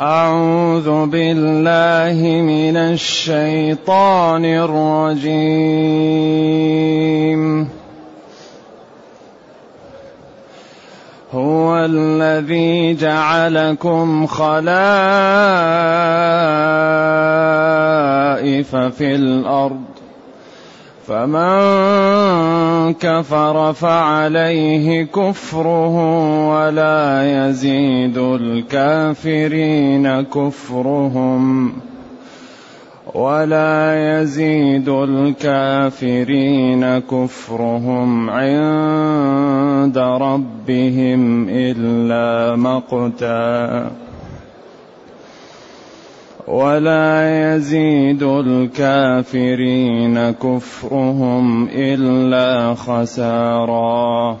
أعوذ بالله من الشيطان الرجيم. هو الذي جعلكم خلائف في الأرض. فمن كفر فعليه كفره ولا يزيد الكافرين كفرهم ولا يزيد الكافرين كفرهم عند ربهم إلا مقتا ولا يزيد الكافرين كفرهم إلا خسارا.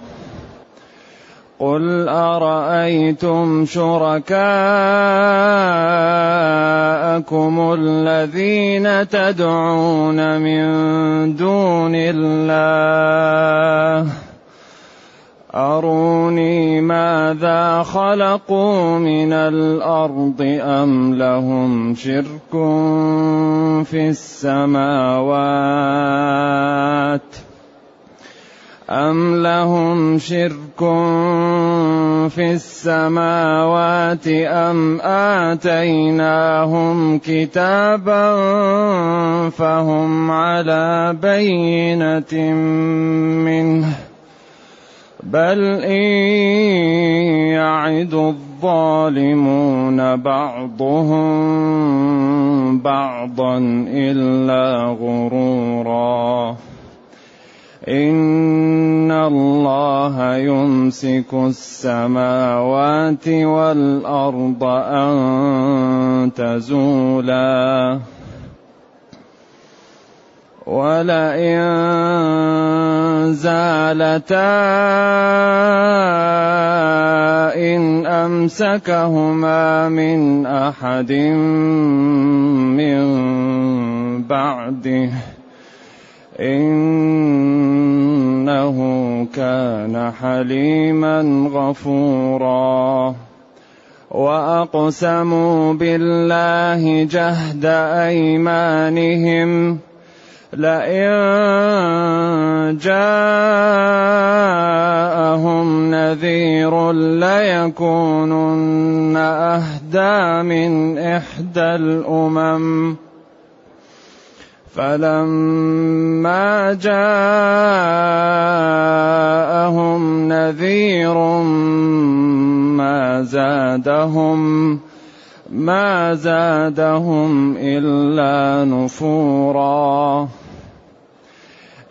قل أرأيتم شركاءكم الذين تدعون من دون الله؟ أروني ماذا خلقوا من الأرض أم لهم شرك في السماوات أم لهم شرك في السماوات أم آتيناهم كتابا فهم على بينة منه بل إن يعد الظالمون بعضهم بعضا إلا غرورا إن الله يمسك السماوات والأرض أن تزولا ولئن زالتا إن أمسكهما من أحد من بعده إنه كان حليما غفورا وأقسموا بالله جهد أيمانهم لئن جاءهم نذير ليكونن أهدى من إحدى الأمم. فلما جاءهم نذير ما زادهم ما زادهم إلا نفورا.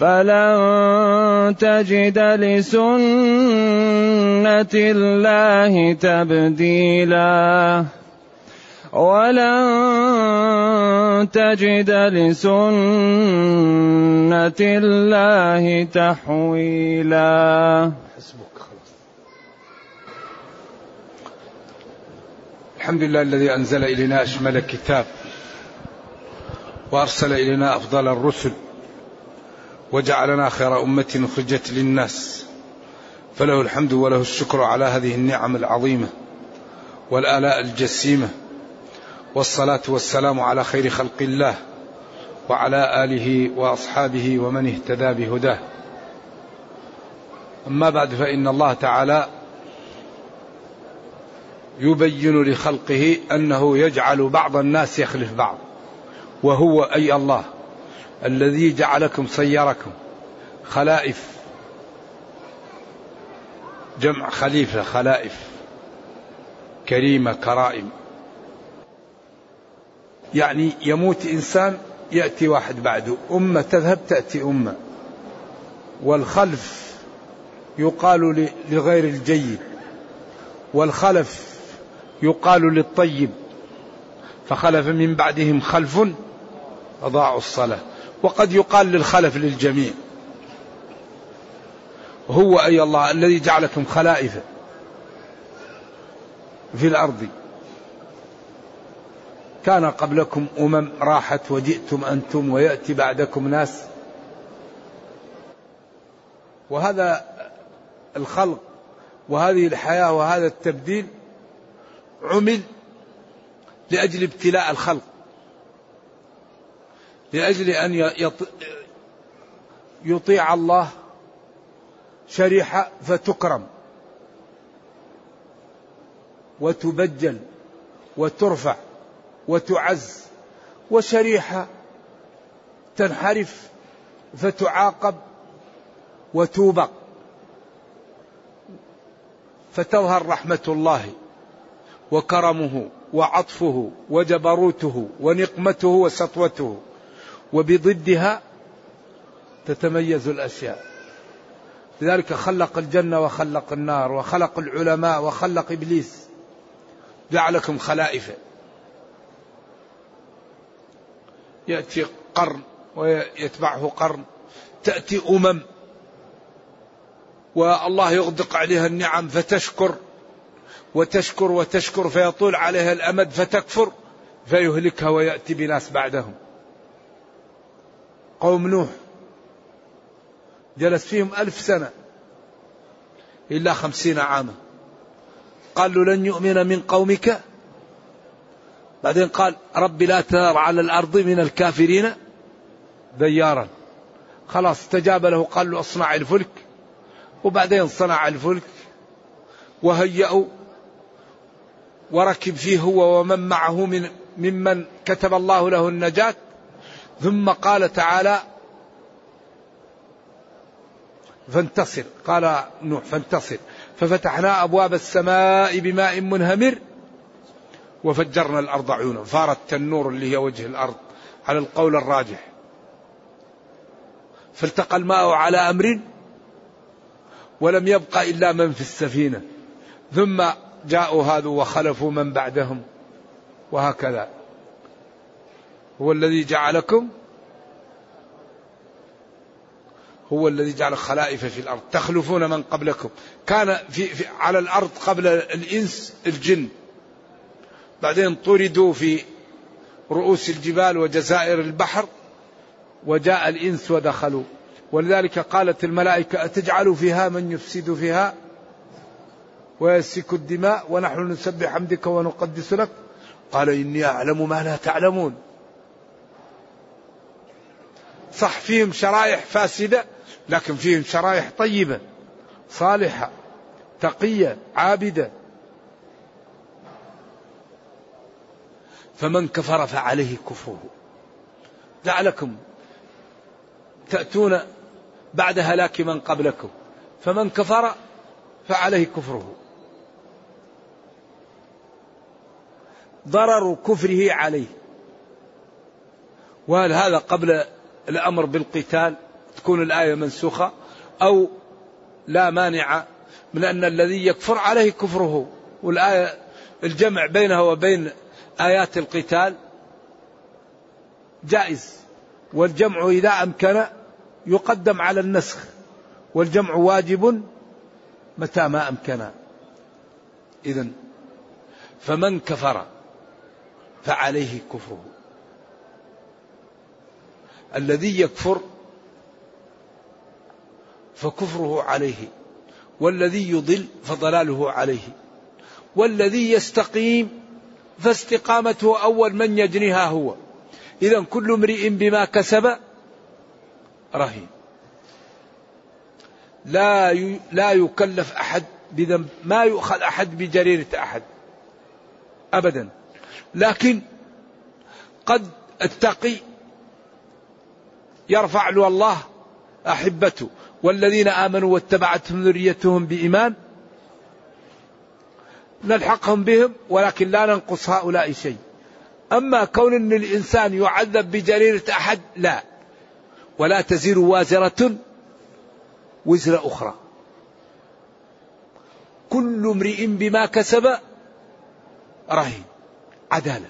فلن تجد لسنه الله تبديلا ولن تجد لسنه الله تحويلا الحمد لله الذي أنزل إلينا أشمل كتاب وأرسل إلينا أفضل الرسل. وجعلنا خير أمة أخرجت للناس. فله الحمد وله الشكر على هذه النعم العظيمة والآلاء الجسيمة. والصلاة والسلام على خير خلق الله وعلى آله وأصحابه ومن اهتدى بهداه. أما بعد فإن الله تعالى يبين لخلقه أنه يجعل بعض الناس يخلف بعض وهو أي الله. الذي جعلكم صيركم خلائف. جمع خليفة خلائف. كريمة كرائم. يعني يموت إنسان يأتي واحد بعده. أمة تذهب تأتي أمة. والخلف يقال لغير الجيد. والخلف يقال للطيب. فخلف من بعدهم خلف أضاعوا الصلاة. وقد يقال للخلف للجميع. هو أي الله الذي جعلكم خلائف في الأرض. كان قبلكم أمم راحت وجئتم أنتم ويأتي بعدكم ناس. وهذا الخلق وهذه الحياة وهذا التبديل عمل لأجل ابتلاء الخلق. لأجل أن يطيع الله شريحة فتكرم وتبجل وترفع وتعز وشريحة تنحرف فتعاقب وتوبق. فتظهر رحمة الله وكرمه وعطفه وجبروته ونقمته وسطوته. وبضدها تتميز الأشياء. لذلك خلق الجنة وخلق النار وخلق العلماء وخلق إبليس. جعلكم خلائف. يأتي قرن ويتبعه قرن. تأتي أمم. والله يغدق عليها النعم فتشكر. وتشكر وتشكر فيطول عليها الأمد فتكفر. فيهلكها ويأتي بناس بعدهم. قوم نوح. جلس فيهم ألف سنة. إلا خمسين عاما. قالوا لن يؤمن من قومك. بعدين قال رب لا تذر على الأرض من الكافرين ديارا. خلاص استجاب له قال له اصنع الفلك. وبعدين صنع الفلك. وهيأوا وركب فيه هو ومن معه من ممن كتب الله له النجاة. ثم قال تعالى فانتصر. قال نوح فانتصر. ففتحنا أبواب السماء بماء منهمر وفجرنا الأرض عيونا. فارت التنور اللي هي وجه الأرض على القول الراجح. فالتقى الماء على أمر ولم يبق إلا من في السفينة. ثم جاءوا هذا وخلفوا من بعدهم. وهكذا. هو الذي جعلكم هو الذي جعل خلائف في الأرض. تخلفون من قبلكم. كان في, في على الأرض قبل الإنس الجن. بعدين طردوا في رؤوس الجبال وجزائر البحر وجاء الإنس ودخلوا. ولذلك قالت الملائكة أتجعل فيها من يفسد فيها؟ ويسفك الدماء ونحن نسبح حمدك ونقدس لك. قال إني أعلم ما لا تعلمون. صح فيهم شرائح فاسدة لكن فيهم شرائح طيبة صالحة تقية عابدة. فمن كفر فعليه كفره. جعلكم تأتون بعد هلاك من قبلكم. فمن كفر فعليه كفره. ضرر كفره عليه. وهل هذا قبل الأمر بالقتال تكون الآية منسوخة أو لا مانع من أن الذي يكفر عليه كفره. والآية الجمع بينها وبين آيات القتال جائز. والجمع إذا أمكن يقدم على النسخ. والجمع واجب متى ما أمكن. إذا فمن كفر فعليه كفره. الذي يكفر فكفره عليه والذي يضل فضلاله عليه والذي يستقيم فاستقامته أول من يجنيها هو. اذا كل امرئ بما كسب رهين. لا لا يكلف أحد بذنب ما يؤخذ أحد بجريرة أحد. ابدا. لكن قد التقي يرفع له الله أحبته. والذين آمنوا واتبعتهم ذريتهم بإيمان نلحقهم بهم ولكن لا ننقص هؤلاء شيء. أما كون أن الإنسان يعذب بجريرة أحد لا. ولا تزر وازرة وزر أخرى. كل امرئ بما كسب رهين عدالة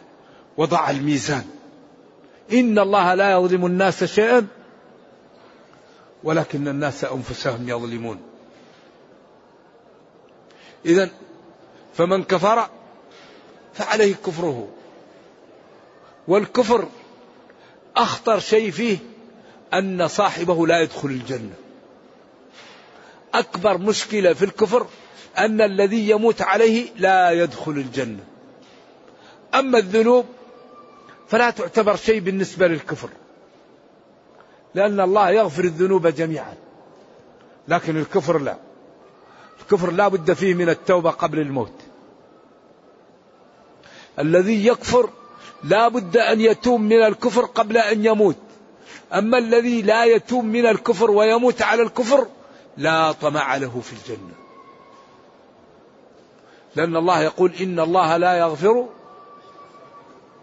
وضع الميزان. إن الله لا يظلم الناس شيئا ولكن الناس أنفسهم يظلمون. إذا فمن كفر فعليه كفره. والكفر أخطر شيء فيه أن صاحبه لا يدخل الجنة. أكبر مشكلة في الكفر أن الذي يموت عليه لا يدخل الجنة. أما الذنوب فلا تعتبر شيء بالنسبة للكفر. لأن الله يغفر الذنوب جميعا. لكن الكفر لا. الكفر لا بد فيه من التوبة قبل الموت. الذي يكفر لا بد أن يتوب من الكفر قبل أن يموت. أما الذي لا يتوب من الكفر ويموت على الكفر لا طمع له في الجنة. لأن الله يقول إن الله لا يغفر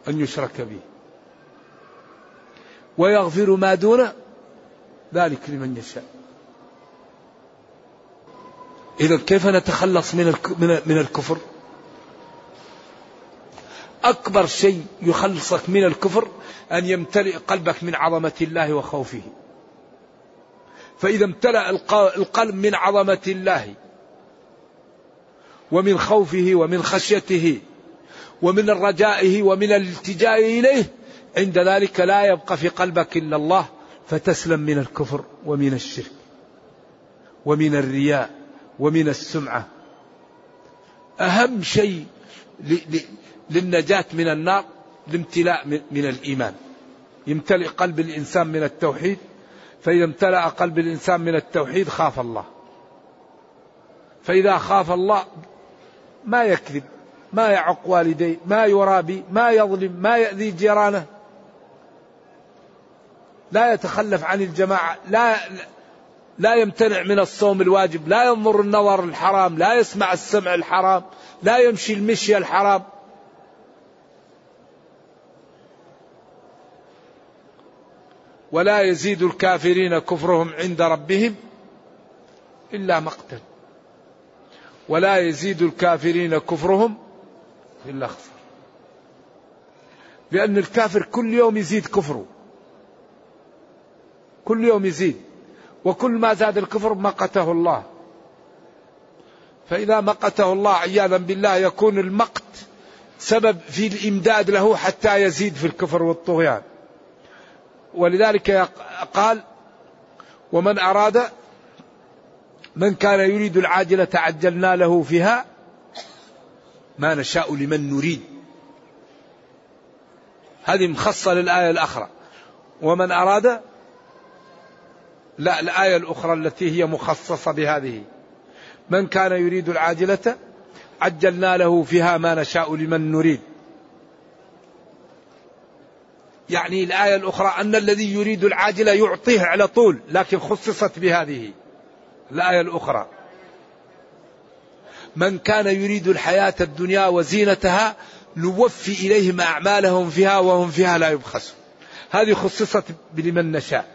أن يشرك به ويغفر ما دون ذلك لمن يشاء إذا كيف نتخلص من من الكفر؟ أكبر شيء يخلصك من الكفر أن يمتلئ قلبك من عظمة الله وخوفه. فإذا امتلأ القلب من عظمة الله ومن خوفه ومن خشيته ومن رجائه ومن الالتجاء إليه عند ذلك لا يبقى في قلبك إلا الله فتسلم من الكفر ومن الشرك ومن الرياء ومن السمعة. أهم شيء للنجاة من النار الامتلاء من الإيمان. يمتلئ قلب الإنسان من التوحيد فإذا امتلأ قلب الإنسان من التوحيد خاف الله. فإذا خاف الله ما يكذب. ما يعق والديه ما يرابي ما يظلم ما يأذي جيرانه. لا يتخلف عن الجماعة لا لا يمتنع من الصوم الواجب لا ينظر النظر الحرام لا يسمع السمع الحرام لا يمشي المشي الحرام. ولا يزيد الكافرين كفرهم عند ربهم إلا مقتا ولا يزيد الكافرين كفرهم إلا خسر لأن الكافر كل يوم يزيد كفره. كل يوم يزيد. وكل ما زاد الكفر مقته الله. فإذا مقته الله عياذا بالله يكون المقت سبب في الإمداد له حتى يزيد في الكفر والطغيان. ولذلك قال ومن أراد من كان يريد العاجلة عجلنا له فيها ما نشاء لمن نريد. هذه مخصة للآية الأخرى. ومن أراد لا الآية الأخرى التي هي مخصصة بهذه. من كان يريد العاجلة عجلنا له فيها ما نشاء لمن نريد. يعني الآية الأخرى أن الذي يريد العاجلة يعطيه على طول لكن خصصت بهذه. الآية الأخرى. من كان يريد الحياة الدنيا وزينتها نوفي إليهم أعمالهم فيها وهم فيها لا يبخسون. هذه خصصت بلمن نشاء.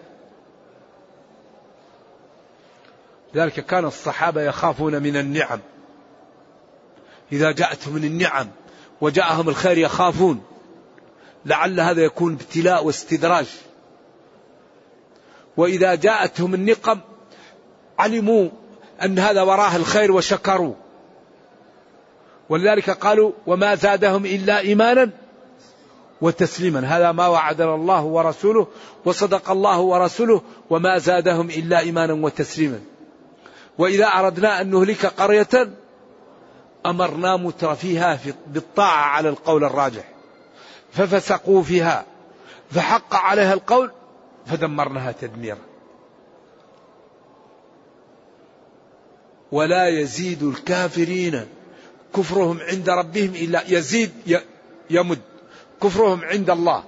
لذلك كان الصحابة يخافون من النعم. إذا جاءتهم النعم وجاءهم الخير يخافون. لعل هذا يكون ابتلاء واستدراج. وإذا جاءتهم النقم علموا أن هذا وراه الخير وشكروا. ولذلك قالوا وما زادهم إلا إيمانا وتسليما. هذا ما وعدنا الله ورسوله وصدق الله ورسوله وما زادهم إلا إيمانا وتسليما. وإذا أردنا أن نهلك قرية أمرنا مترفيها بالطاعة على القول الراجح. ففسقوا فيها. فحق عليها القول فدمرناها تدميرا. ولا يزيد الكافرين كفرهم عند ربهم إلا يزيد يمد. كفرهم عند الله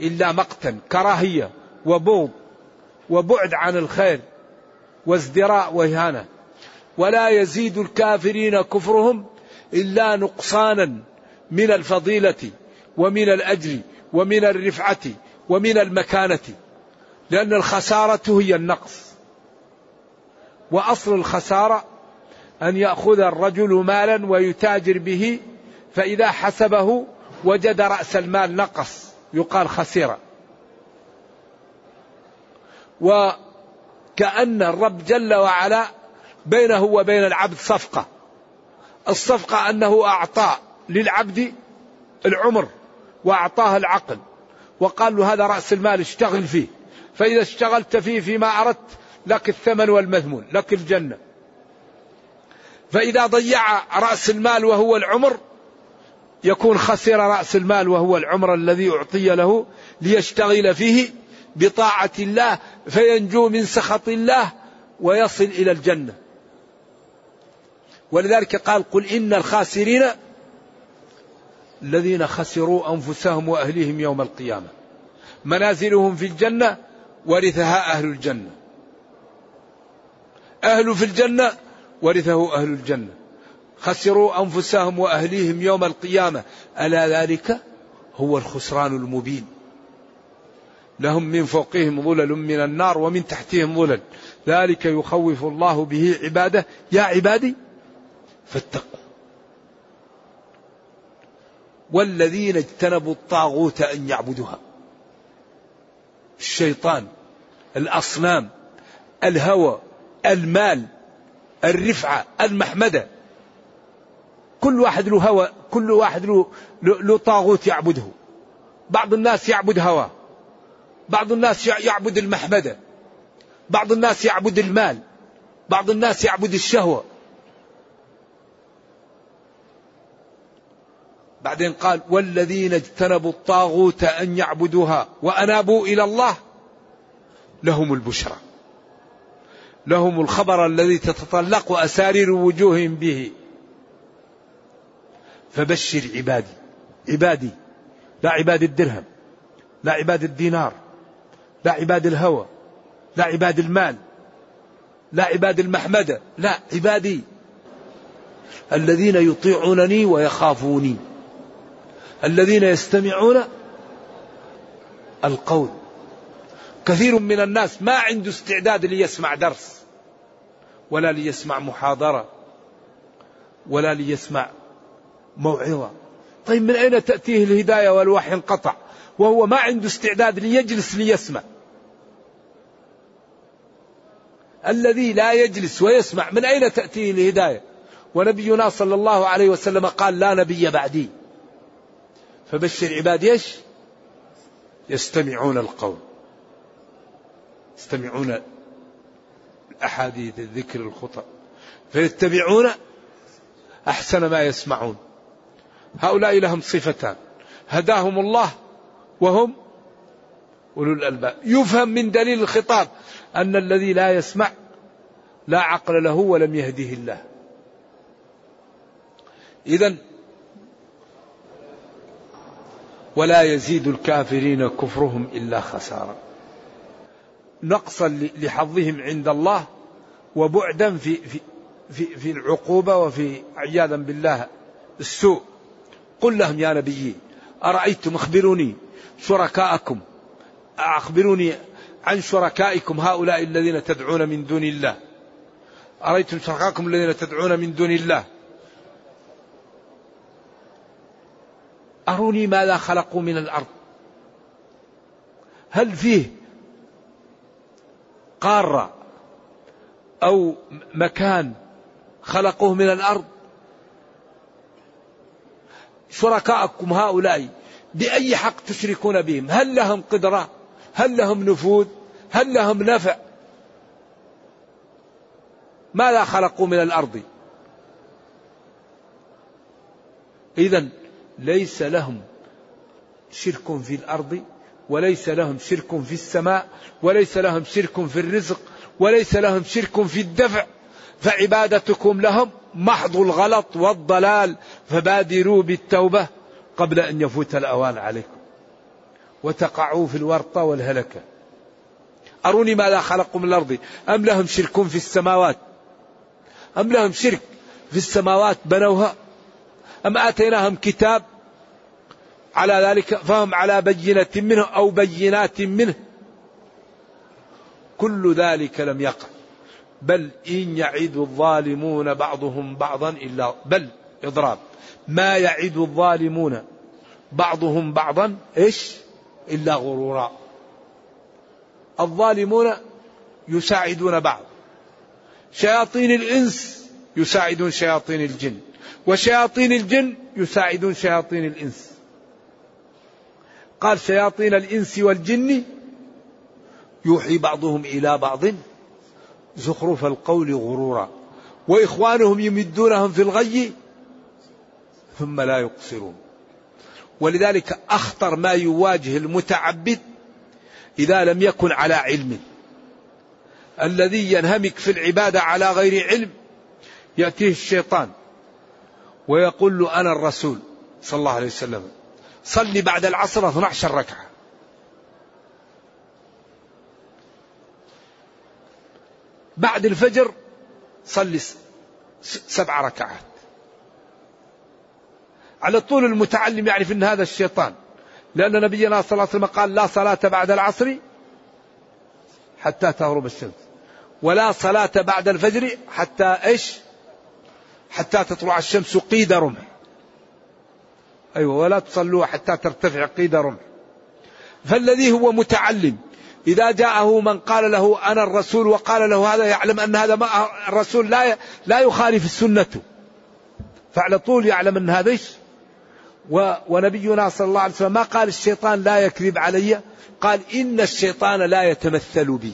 إلا مقتا كراهية وبغض وبعد عن الخير وازدراء وإهانة. ولا يزيد الكافرين كفرهم إلا نقصانا من الفضيلة ومن الأجر ومن الرفعة ومن المكانة لأن الخسارة هي النقص. وأصل الخسارة أن يأخذ الرجل مالا ويتاجر به فإذا حسبه وجد رأس المال نقص يقال خسر وكأن الرب جل وعلا بينه وبين العبد صفقة. الصفقة أنه أعطى للعبد العمر وأعطاه العقل وقال له هذا رأس المال اشتغل فيه فإذا اشتغلت فيه فيما أردت لك الثمن والمذمون لك الجنة. فإذا ضيع رأس المال وهو العمر يكون خسر رأس المال وهو العمر الذي أعطي له ليشتغل فيه بطاعة الله فينجو من سخط الله ويصل إلى الجنة. ولذلك قال قل إن الخاسرين الذين خسروا أنفسهم وأهليهم يوم القيامة. منازلهم في الجنة ورثها أهل الجنة. أهل في الجنة ورثه أهل الجنة. خسروا أنفسهم وأهليهم يوم القيامة. ألا ذلك هو الخسران المبين. لهم من فوقهم ظلل من النار ومن تحتهم ظلل. ذلك يخوف الله به عباده. يا عبادي فاتقوا. والذين اجتنبوا الطاغوت أن يعبدوها. الشيطان الأصنام الهوى المال الرفعة المحمدة. كل واحد له هوى كل واحد له, له طاغوت يعبده. بعض الناس يعبد هوى. بعض الناس يعبد المحمدة. بعض الناس يعبد المال. بعض الناس يعبد الشهوة. بعدين قال والذين اجتنبوا الطاغوت أن يعبدوها وأنابوا إلى الله لهم البشرى. لهم الخبر الذي تتطلق أسارير وجوههم به. فبشر عبادي. عبادي. لا عباد الدرهم. لا عباد الدينار. لا عباد الهوى. لا عباد المال. لا عباد المحمدة. لا عبادي. الذين يطيعونني ويخافوني. الذين يستمعون القول. كثير من الناس ما عنده استعداد ليسمع درس. ولا ليسمع محاضرة ولا ليسمع موعظة. طيب من أين تأتيه الهداية والوحي انقطع؟ وهو ما عنده استعداد ليجلس ليسمع. الذي لا يجلس ويسمع من أين تأتيه الهداية؟ ونبينا صلى الله عليه وسلم قال لا نبي بعدي. فبشر عبادي إيش؟ يستمعون القول. يستمعون الأحاديث الذكر الخطأ. فيتبعون أحسن ما يسمعون. هؤلاء لهم صفتان. هداهم الله وهم أولو الألباب. يفهم من دليل الخطاب أن الذي لا يسمع لا عقل له ولم يهده الله. إذا ولا يزيد الكافرين كفرهم إلا خسارة. نقصا لحظهم عند الله وبعدا في, في, في, في العقوبة وفي عياذا بالله السوء. قل لهم يا نبيي أرأيتم أخبروني شركاءكم؟ أخبروني عن شركائكم هؤلاء الذين تدعون من دون الله. أرأيتم شركاءكم الذين تدعون من دون الله؟ أروني ماذا خلقوا من الأرض؟ هل فيه قارة أو مكان خلقوه من الأرض. شركاءكم هؤلاء بأي حق تشركون بهم؟ هل لهم قدرة؟ هل لهم نفوذ؟ هل لهم نفع؟ ماذا خلقوا من الأرض؟ إذا ليس لهم شرك في الأرض وليس لهم شرك في السماء وليس لهم شرك في الرزق وليس لهم شرك في الدفع. فعبادتكم لهم محض الغلط والضلال. فبادروا بالتوبة قبل أن يفوت الأوان عليكم. وتقعوا في الورطة والهلكة. أروني ماذا خلقوا من الأرض؟ أم لهم شرك في السماوات؟ أم لهم شرك في السماوات بنوها؟ أم آتيناهم كتاب على ذلك فهم على بينة منه أو بينات منه. كل ذلك لم يقع. بل إن يعد الظالمون بعضهم بعضا إلا بل إضراب. ما يعد الظالمون بعضهم بعضا إيش؟ إلا غرورا. الظالمون يساعدون بعض. شياطين الإنس يساعدون شياطين الجن. وشياطين الجن يساعدون شياطين الإنس. قال شياطين الإنس والجن يوحي بعضهم إلى بعض زخرف القول غرورا وإخوانهم يمدونهم في الغي ثم لا يقصرون. ولذلك أخطر ما يواجه المتعبد إذا لم يكن على علم. الذي ينهمك في العبادة على غير علم يأتيه الشيطان ويقول له أنا الرسول صلى الله عليه وسلم. صلي بعد العصر 12 ركعة. بعد الفجر صلي سبع ركعات. على طول المتعلم يعرف إن هذا الشيطان. لأن نبينا صلى الله عليه وسلم قال لا صلاة بعد العصر حتى تغرب الشمس. ولا صلاة بعد الفجر حتى إيش؟ حتى تطلع الشمس قيد رمح. أيوه ولا تصلوا حتى ترتفع قيد رمح. فالذي هو متعلم إذا جاءه من قال له أنا الرسول وقال له هذا يعلم أن هذا ما الرسول لا لا يخالف السنة. فعلى طول يعلم أن هذا إيش؟ ونبينا صلى الله عليه وسلم ما قال الشيطان لا يكذب علي قال إن الشيطان لا يتمثل بي.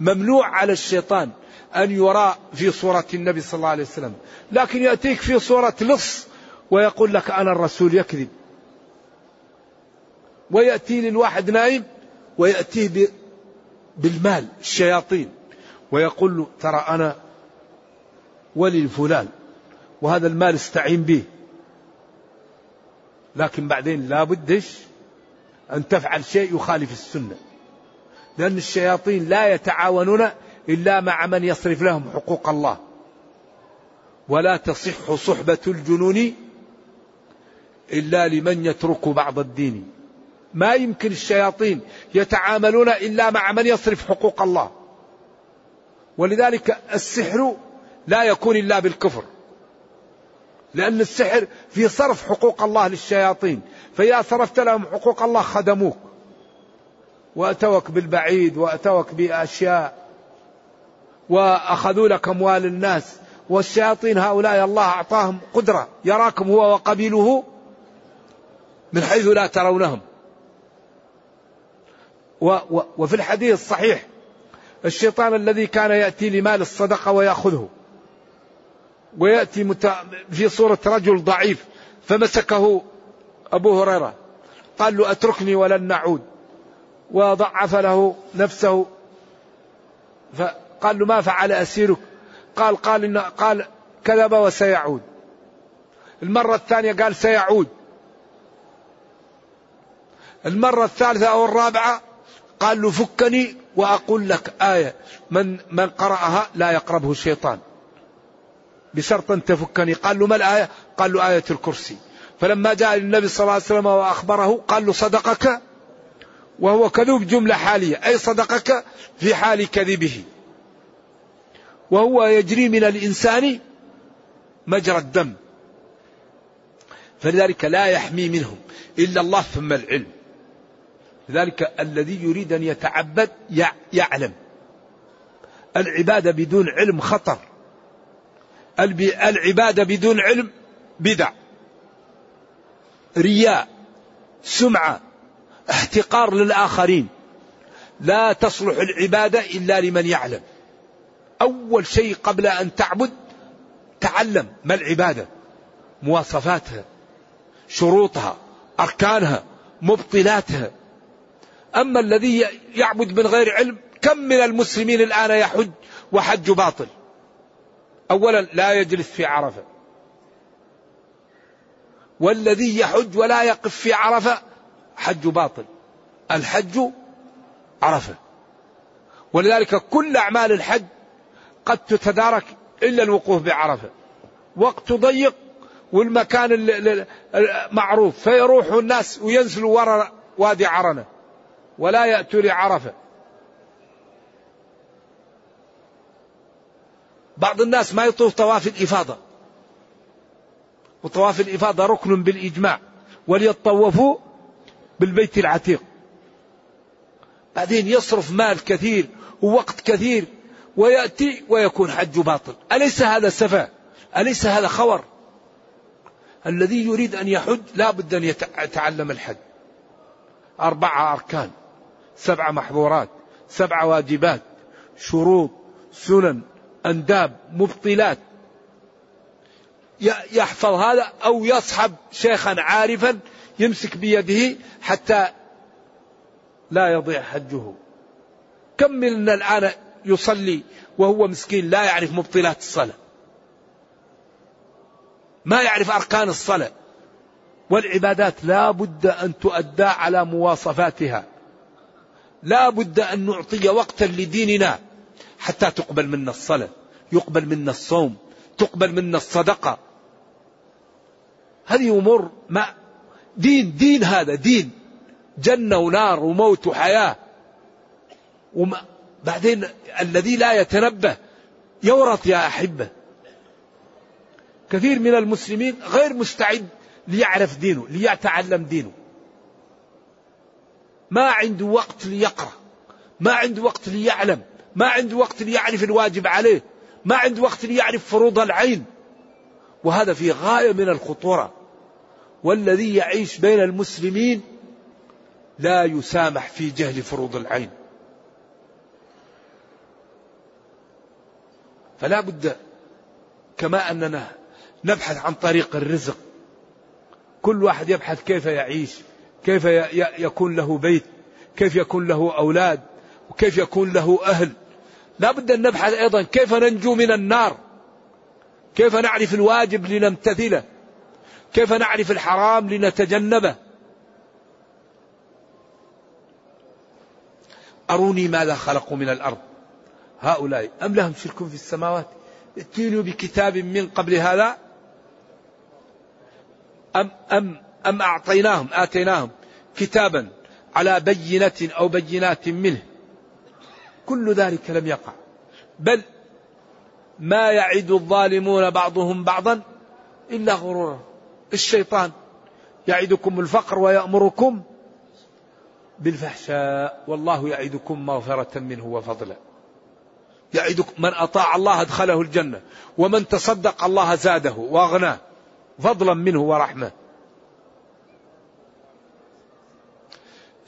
ممنوع على الشيطان أن يرى في صورة النبي صلى الله عليه وسلم لكن يأتيك في صورة لص ويقول لك أنا الرسول يكذب. ويأتي للواحد نايم ويأتيه بالمال الشياطين. ويقول له ترى أنا ولي فلان وهذا المال استعين به. لكن بعدين لا بدش أن تفعل شيء يخالف السنة. لأن الشياطين لا يتعاونون إلا مع من يصرف لهم حقوق الله. ولا تصح صحبة الجنون إلا لمن يترك بعض الدين. ما يمكن الشياطين يتعاملون إلا مع من يصرف حقوق الله. ولذلك السحر لا يكون إلا بالكفر. لأن السحر في صرف حقوق الله للشياطين. فإذا صرفت لهم حقوق الله خدموك. وأتوك بالبعيد وأتوك بأشياء. وأخذوا لك أموال الناس. والشياطين هؤلاء الله أعطاهم قدرة. يراكم هو وقبيله من حيث لا ترونهم. وفي الحديث الصحيح الشيطان الذي كان يأتي لمال الصدقة ويأخذه. ويأتي في صورة رجل ضعيف فمسكه أبو هريرة. قال له أتركني ولن نعود. وضعف له نفسه. فقال له ما فعل أسيرك؟ قال قال إن قال كذب وسيعود. المرة الثانية قال سيعود. المرة الثالثة أو الرابعة قال له فكني وأقول لك آية. من من قرأها لا يقربه الشيطان. بشرط أن تفكني. قال له ما الآية؟ قال له آية الكرسي. فلما جاء للنبي صلى الله عليه وسلم وأخبره قال له صدقك؟ وهو كذوب جملة حالية. أي صدقك في حال كذبه. وهو يجري من الإنسان مجرى الدم. فلذلك لا يحمي منهم إلا الله ثم العلم. لذلك الذي يريد أن يتعبد يعلم. العبادة بدون علم خطر. العبادة بدون علم بدع. رياء سمعة احتقار للآخرين. لا تصلح العبادة إلا لمن يعلم. أول شيء قبل أن تعبد تعلم ما العبادة. مواصفاتها شروطها أركانها مبطلاتها. أما الذي يعبد من غير علم كم من المسلمين الآن يحج وحج باطل؟ أولا لا يجلس في عرفة. والذي يحج ولا يقف في عرفة حج باطل. الحج عرفة. ولذلك كل أعمال الحج قد تتدارك إلا الوقوف بعرفة. وقت ضيق والمكان معروف فيروح الناس وينزلوا وراء وادي عرنة. ولا يأتوا لعرفة. بعض الناس ما يطوف طواف الإفاضة. وطواف الإفاضة ركن بالإجماع. وليطوفوا بالبيت العتيق. بعدين يصرف مال كثير ووقت كثير ويأتي ويكون حج باطل. أليس هذا سفه أليس هذا خور الذي يريد أن يحج لا بد أن يتعلم الحج. أربعة أركان. سبع محظورات سبع واجبات شروط سنن أنداب مبطلات. يحفظ هذا أو يصحب شيخا عارفا يمسك بيده حتى لا يضيع حجه. كم منا الآن يصلي وهو مسكين لا يعرف مبطلات الصلاة؟ ما يعرف أركان الصلاة؟ والعبادات لا بد أن تؤدى على مواصفاتها. لا بد أن نعطي وقتا لديننا حتى تقبل منا الصلاة يقبل منا الصوم تقبل منا الصدقة. هذه أمور ما دين دين هذا دين. جنة ونار وموت وحياة. وما بعدين الذي لا يتنبه يورط يا أحبة. كثير من المسلمين غير مستعد ليعرف دينه ليتعلم دينه. ما عنده وقت ليقرأ ما عنده وقت ليعلم ما عنده وقت ليعرف الواجب عليه ما عنده وقت ليعرف فروض العين. وهذا في غاية من الخطورة. والذي يعيش بين المسلمين لا يسامح في جهل فروض العين. فلا بد كما أننا نبحث عن طريق الرزق. كل واحد يبحث كيف يعيش. كيف يكون له بيت كيف يكون له أولاد وكيف يكون له أهل. لا بد أن نبحث أيضا كيف ننجو من النار؟ كيف نعرف الواجب لنمتثله؟ كيف نعرف الحرام لنتجنبه؟ أروني ماذا خلقوا من الأرض؟ هؤلاء أم لهم شرك في السماوات؟ ائتوني بكتاب من قبل هذا؟ أم أم أم أعطيناهم آتيناهم كتابا على بينة أو بينات منه. كل ذلك لم يقع. بل ما يعد الظالمون بعضهم بعضا إلا غرورا. الشيطان يعدكم الفقر ويأمركم بالفحشاء. والله يعدكم مغفرة منه وفضلا. يعدكم من أطاع الله أدخله الجنة ومن تصدق الله زاده وأغناه فضلا منه ورحمة.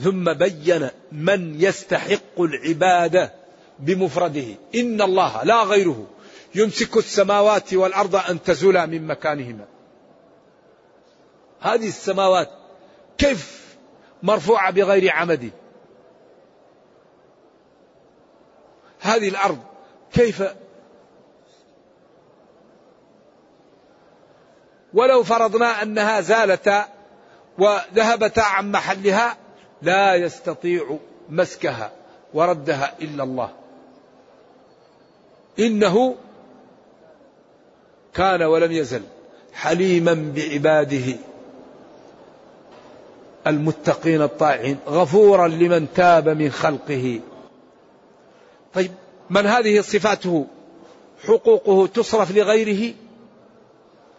ثم بين من يستحق العبادة بمفرده. إن الله لا غيره يمسك السماوات والأرض أن تزولا من مكانهما. هذه السماوات كيف مرفوعة بغير عمد؟ هذه الأرض كيف؟ ولو فرضنا أنها زالتا وذهبتا عن محلها لا يستطيع مسكها وردها إلا الله. إنه كان ولم يزل حليما بعباده المتقين الطائعين غفورا لمن تاب من خلقه. طيب من هذه صفاته؟ حقوقه تصرف لغيره؟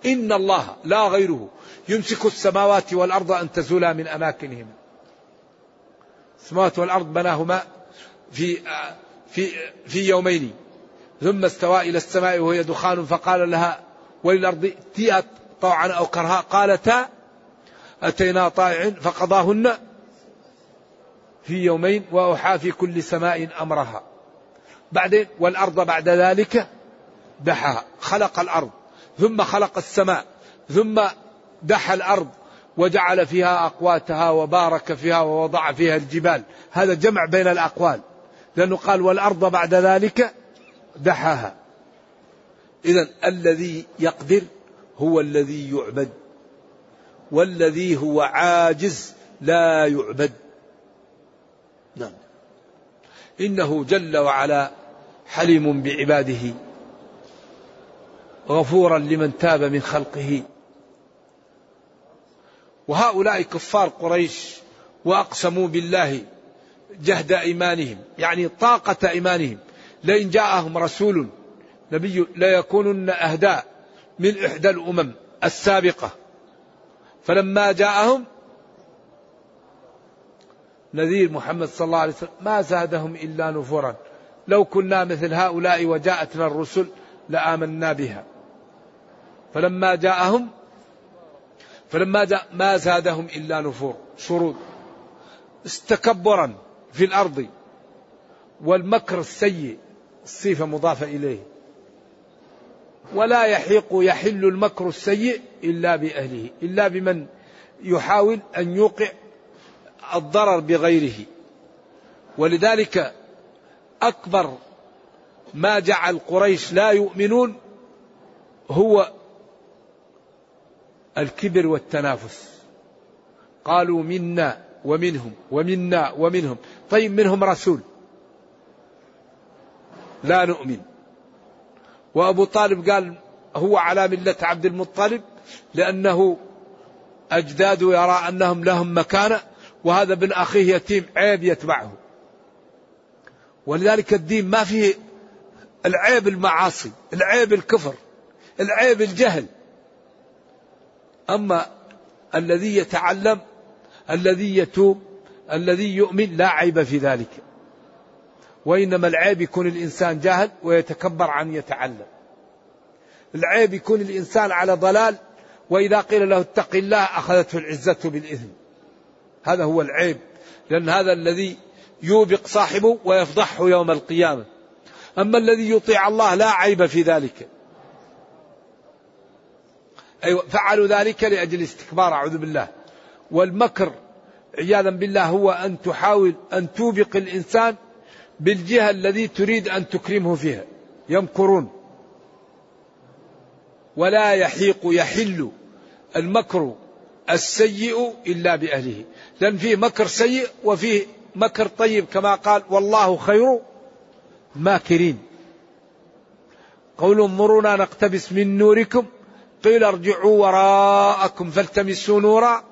إن الله لا غيره. يمسك السماوات والأرض أن تزولا من أماكنهما السماوات والأرض بناهما في في في يومين. ثم استوى إلى السماء وهي دخان فقال لها وللأرض ائتيا طوعا أو كرها. قالتا أتينا طائع فقضاهن في يومين وأوحى في كل سماء أمرها. بعدين والأرض بعد ذلك دحاها خلق الأرض ثم خلق السماء ثم دحى الأرض وجعل فيها أقواتها وبارك فيها ووضع فيها الجبال. هذا جمع بين الأقوال. لأنه قال والأرض بعد ذلك دحاها. إذا الذي يقدر هو الذي يعبد. والذي هو عاجز لا يعبد. نعم. إنه جل وعلا حليم بعباده. غفورا لمن تاب من خلقه. وهؤلاء كفار قريش وأقسموا بالله جهد إيمانهم يعني طاقة إيمانهم. لئن جاءهم رسول نبي ليكونن اهدى من إحدى الأمم السابقة. فلما جاءهم نذير محمد صلى الله عليه وسلم ما زادهم إلا نفورا. لو كنا مثل هؤلاء وجاءتنا الرسل لآمنا بها. فلما جاءهم فلما جاء ما زادهم إلا نفور شرود. استكبرا في الأرض. والمكر السيء الصفة مضافة إليه. ولا يحيق يحل المكر السيء إلا بأهله. إلا بمن يحاول أن يوقع الضرر بغيره. ولذلك أكبر ما جعل قريش لا يؤمنون هو الكبر والتنافس. قالوا منا ومنهم ومنا ومنهم. طيب منهم رسول. لا نؤمن. وأبو طالب قال هو على ملة عبد المطلب لأنه أجداده يرى أنهم لهم مكانة وهذا ابن أخيه يتيم عيب يتبعه. ولذلك الدين ما فيه العيب المعاصي العيب الكفر العيب الجهل. أما الذي يتعلم الذي يتوب الذي يؤمن لا عيب في ذلك. وإنما العيب يكون الإنسان جاهل ويتكبر عن يتعلم. العيب يكون الإنسان على ضلال وإذا قيل له اتق الله أخذته العزة بالإثم هذا هو العيب لأن هذا الذي يوبق صاحبه ويفضحه يوم القيامة. أما الذي يطيع الله لا عيب في ذلك. أيوة فعلوا ذلك لأجل استكبار أعوذ بالله. والمكر عياذا بالله هو أن تحاول أن توبق الإنسان بالجهة الذي تريد أن تكرمه فيها. يمكرون. ولا يحيق يحل المكر السيء إلا بأهله. لأن فيه مكر سيء وفيه مكر طيب كما قال والله خير ماكرين قول انظرونا نقتبس من نوركم قيل ارجعوا وراءكم فالتمسوا نورا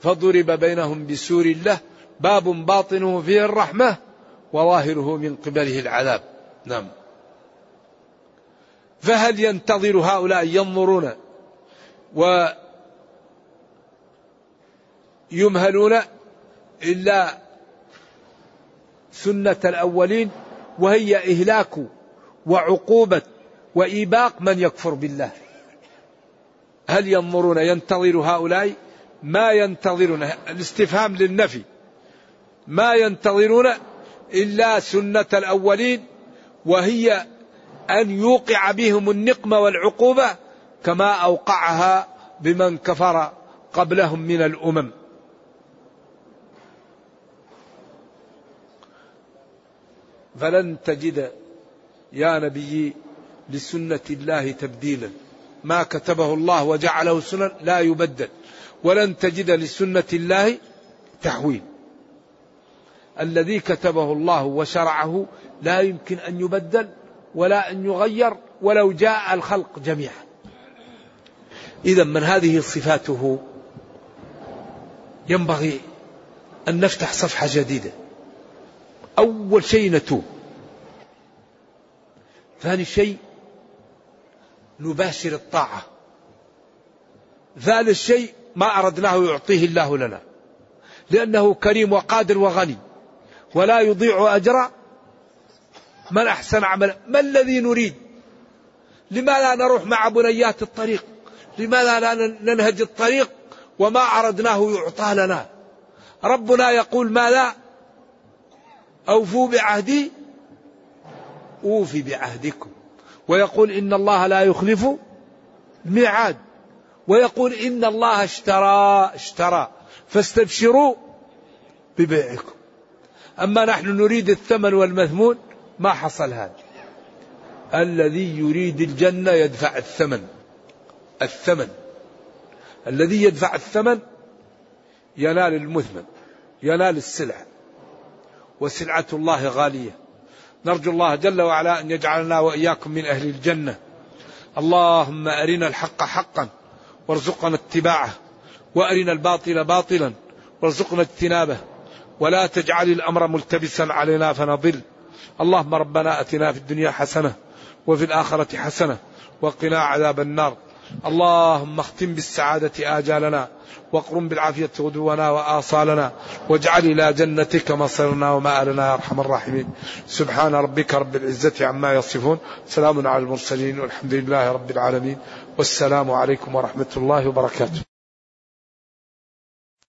فضرب بينهم بسور له باب باطنه فيه الرحمة وظاهره من قبله العذاب. نعم. فهل ينتظر هؤلاء ينظرون ويمهلون إلا سنة الأولين وهي إهلاك وعقوبة وإيباق من يكفر بالله؟ هل ينظرون ينتظر هؤلاء؟ ما ينتظرون. الاستفهام للنفي. ما ينتظرون إلا سنة الأولين وهي أن يوقع بهم النقمة والعقوبة كما أوقعها بمن كفر قبلهم من الأمم. فلن تجد يا نبي لسنة الله تبديلا. ما كتبه الله وجعله سنن لا يبدل ولن تجد لسنة الله تحويل. الذي كتبه الله وشرعه لا يمكن أن يبدل ولا أن يغير ولو جاء الخلق جميعا. إذا من هذه صفاته ينبغي أن نفتح صفحة جديدة. أول شيء نتوب. ثاني شيء نباشر الطاعة. ثالث شيء ما أردناه يعطيه الله لنا. لأنه كريم وقادر وغني. ولا يضيع أجر من أحسن عملا ما الذي نريد؟ لماذا نروح مع بنيات الطريق؟ لماذا لا ننهج الطريق وما أردناه يعطى لنا؟ ربنا يقول ماذا؟ أوفوا بعهدي. أوفي بعهدكم. ويقول إن الله لا يخلف الميعاد. ويقول إن الله اشترى اشترى. فاستبشروا ببيعكم. أما نحن نريد الثمن والمثمون ما حصل هذا. الذي يريد الجنة يدفع الثمن. الثمن. الذي يدفع الثمن ينال المثمن ينال السلعة. وسلعة الله غالية. نرجو الله جل وعلا أن يجعلنا وإياكم من أهل الجنة. اللهم أرنا الحق حقا وارزقنا اتباعه وأرنا الباطل باطلا وارزقنا اجتنابه. ولا تجعل الأمر ملتبسا علينا فنضل. اللهم ربنا أتنا في الدنيا حسنة وفي الآخرة حسنة وقنا عذاب النار. اللهم اختم بالسعادة آجالنا واقرم بالعافية غدونا وآصالنا واجعل إلى جنتك مصيرنا ومآلنا يا أرحم الراحمين. سبحان ربك رب العزة عما يصفون سلام على المرسلين والحمد لله رب العالمين والسلام عليكم ورحمة الله وبركاته.